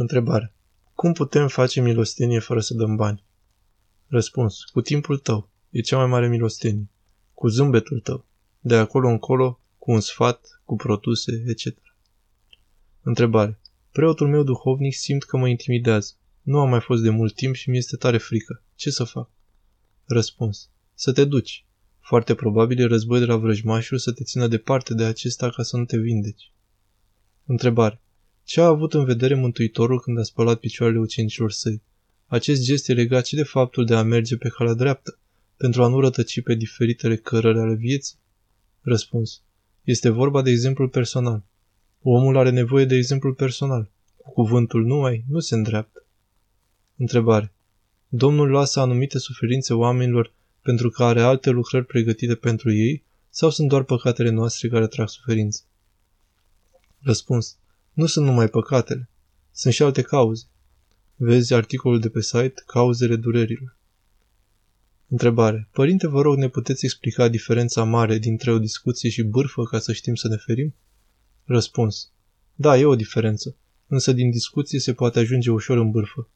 Întrebare. Cum putem face milostenie fără să dăm bani? Răspuns. Cu timpul tău. E cea mai mare milostenie. Cu zâmbetul tău. De acolo încolo, cu un sfat, cu produse, etc. Întrebare. Preotul meu duhovnic simt că mă intimidează. Nu am mai fost de mult timp și mi este tare frică. Ce să fac? Răspuns. Să te duci. Foarte probabil e război de la vrăjmașul să te țină departe de acesta ca să nu te vindeci. Întrebare. Ce a avut în vedere Mântuitorul când a spălat picioarele ucenicilor săi? Acest gest e legat și de faptul de a merge pe calea dreaptă, pentru a nu rătăci pe diferitele cărări ale vieții? Răspuns. Este vorba de exemplul personal. Omul are nevoie de exemplul personal. Cu cuvântul numai nu se îndreaptă. Întrebare. Domnul lasă anumite suferințe oamenilor pentru că are alte lucrări pregătite pentru ei sau sunt doar păcatele noastre care trag suferință? Răspuns. Nu sunt numai păcatele. Sunt și alte cauze. Vezi articolul de pe site Cauzele durerilor. Întrebare. Părinte, vă rog, ne puteți explica diferența mare dintre o discuție și bârfă ca să știm să ne ferim? Răspuns. Da, e o diferență, însă din discuție se poate ajunge ușor în bârfă.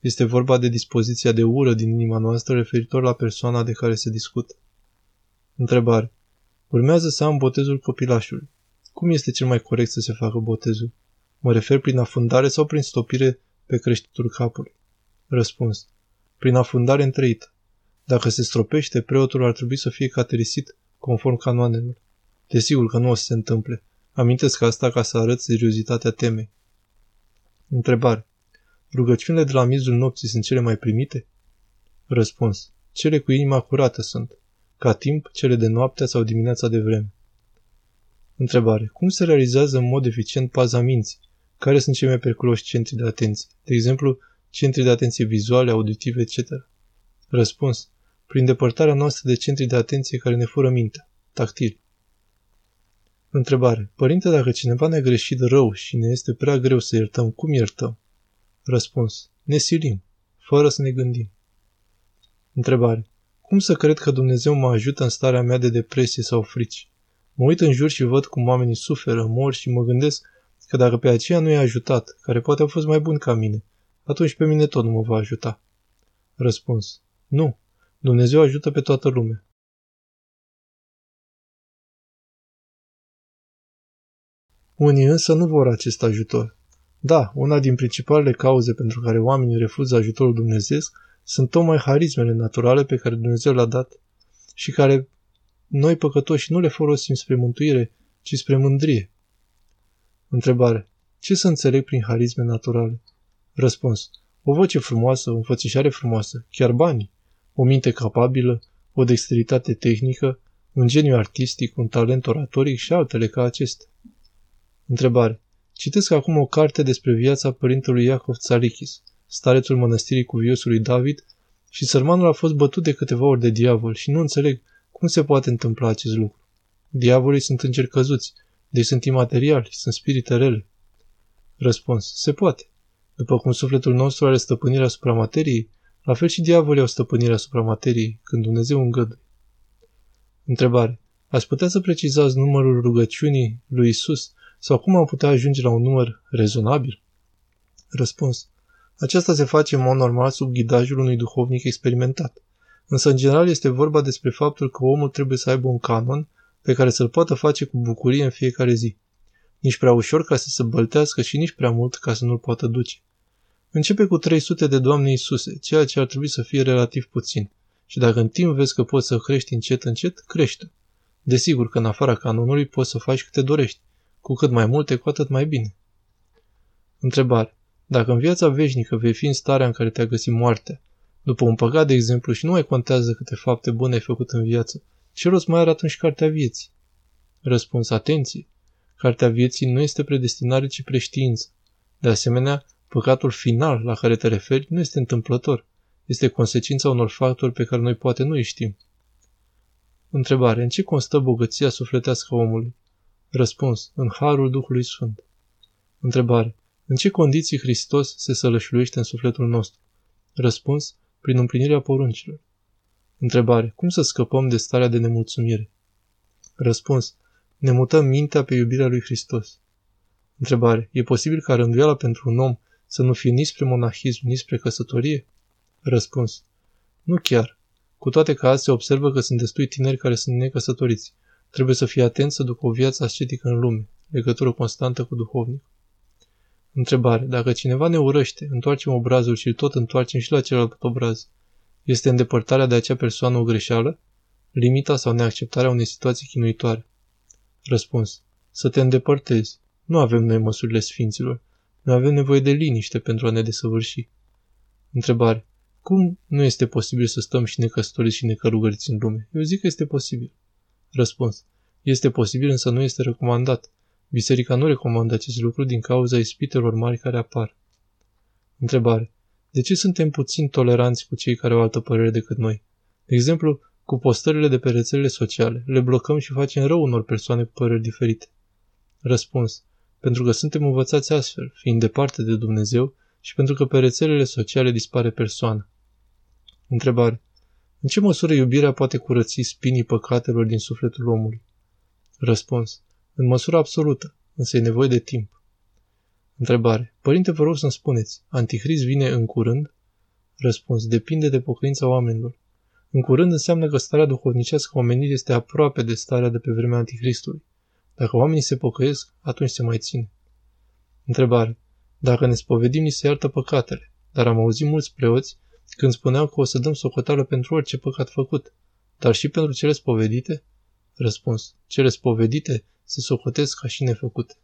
Este vorba de dispoziția de ură din inima noastră referitor la persoana de care se discută. Întrebare. Urmează să am botezul copilașului. Cum este cel mai corect să se facă botezul? Mă refer prin afundare sau prin stopire pe creștetul capului? Răspuns. Prin afundare întreită. Dacă se stropește, preotul ar trebui să fie caterisit conform canoanelor. Desigur că nu o să se întâmple. Amintesc asta ca să arăt seriozitatea temei. Întrebare. Rugăciunile de la mizul nopții sunt cele mai primite? Răspuns. Cele cu inima curată sunt. Ca timp, cele de noaptea sau dimineața de vreme. Întrebare. Cum se realizează în mod eficient paza minții? Care sunt cei mai periculoși centri de atenție? De exemplu, centri de atenție vizuale, auditive, etc. Răspuns. Prin depărtarea noastră de centri de atenție care ne fură mintea. Tactil. Întrebare. Părinte, dacă cineva ne-a greșit rău și ne este prea greu să iertăm, cum iertăm? Răspuns. Ne silim, fără să ne gândim. Întrebare. Cum să cred că Dumnezeu mă ajută în starea mea de depresie sau frici? Mă uit în jur și văd cum oamenii suferă, mor și mă gândesc că dacă pe aceea nu i-a ajutat, care poate au fost mai buni ca mine, atunci pe mine tot nu mă va ajuta. Răspuns. Nu. Dumnezeu ajută pe toată lumea. Unii însă nu vor acest ajutor. Da, una din principalele cauze pentru care oamenii refuză ajutorul Dumnezeu sunt tocmai harismele naturale pe care Dumnezeu le-a dat și care noi păcătoși nu le folosim spre mântuire, ci spre mândrie. Întrebare. Ce să înțeleg prin harisme naturale? Răspuns. O voce frumoasă, o înfățișare frumoasă, chiar banii, o minte capabilă, o dexteritate tehnică, un geniu artistic, un talent oratoric și altele ca acestea. Întrebare. Citesc acum o carte despre viața părintelui Iacov Tzalichis, starețul mănăstirii cuviosului David, și sărmanul a fost bătut de câteva ori de diavol și nu înțeleg cum se poate întâmpla acest lucru. Diavolii sunt îngeri căzuți, deci sunt imateriali, sunt spirite rele. Răspuns. Se poate. După cum sufletul nostru are stăpânirea asupra materiei, la fel și diavolii au stăpânirea asupra materiei, când Dumnezeu îngăduie. Întrebare. Ați putea să precizați numărul rugăciunii lui Isus sau cum am putea ajunge la un număr rezonabil? Răspuns. Aceasta se face în mod normal sub ghidajul unui duhovnic experimentat. Însă, în general, este vorba despre faptul că omul trebuie să aibă un canon pe care să-l poată face cu bucurie în fiecare zi. Nici prea ușor ca să se băltească și nici prea mult ca să nu-l poată duce. Începe cu 300 de Doamne Iisuse, ceea ce ar trebui să fie relativ puțin. Și dacă în timp vezi că poți să crești încet încet, crește. Desigur că în afara canonului poți să faci câte dorești. Cu cât mai multe, cu atât mai bine. Întrebare. Dacă în viața veșnică vei fi în starea în care te-a găsit moartea, după un păcat, de exemplu, și nu mai contează câte fapte bune ai făcut în viață, ce rost mai are atunci cartea vieții? Răspuns, atenție! Cartea vieții nu este predestinare, ci preștiință. De asemenea, păcatul final la care te referi nu este întâmplător. Este consecința unor factori pe care noi poate nu îi știm. Întrebare. În ce constă bogăția sufletească a omului? Răspuns. În harul Duhului Sfânt. Întrebare. În ce condiții Hristos se sălășluiește în sufletul nostru? Răspuns. Prin împlinirea poruncilor. Întrebare. Cum să scăpăm de starea de nemulțumire? Răspuns. Ne mutăm mintea pe iubirea lui Hristos. Întrebare. E posibil ca rânduiala pentru un om Să nu fie nici spre monahism, nici spre căsătorie? Răspuns. Nu chiar. Cu toate că azi se observă că sunt destui tineri care sunt necăsătoriți. Trebuie să fie atent să ducă o viață ascetică în lume, legătură constantă cu duhovnic. Întrebare. Dacă cineva ne urăște, întoarcem obrazul și tot întoarcem și la celălalt obraz. Este îndepărtarea de acea persoană o greșeală? Limita sau neacceptarea unei situații chinuitoare? Răspuns. Să te îndepărtezi. Nu avem noi măsurile sfinților. Noi avem nevoie de liniște pentru a ne desăvârși. Întrebare. Cum nu este posibil să stăm și necăsătoriți și necălugăriți în lume? Eu zic că este posibil. Răspuns. Este posibil, însă nu este recomandat. Biserica nu recomandă acest lucru din cauza ispitelor mari care apar. Întrebare. De ce suntem puțin toleranți cu cei care au altă părere decât noi? De exemplu, cu postările de pe rețelele sociale. Le blocăm și facem rău unor persoane cu păreri diferite. Răspuns. Pentru că suntem învățați astfel, fiind departe de Dumnezeu și pentru că pe rețelele sociale dispare persoana. Întrebare. În ce măsură iubirea poate curăți spinii păcatelor din sufletul omului? Răspuns. În măsură absolută, însă e nevoie de timp. Întrebare. Părinte, vă rog să-mi spuneți, Antichrist vine în curând? Răspuns. Depinde de pocăința oamenilor. În curând înseamnă că starea duhovnicească a omenirii este aproape de starea de pe vremea Antichristului. Dacă oamenii se pocăiesc, atunci se mai ține. Întrebare. Dacă ne spovedim, ni se iartă păcatele, dar am auzit mulți preoți când spuneau că o să dăm socoteală pentru orice păcat făcut, dar și pentru cele spovedite? Răspuns. Cele spovedite se socotesc ca și nefăcute.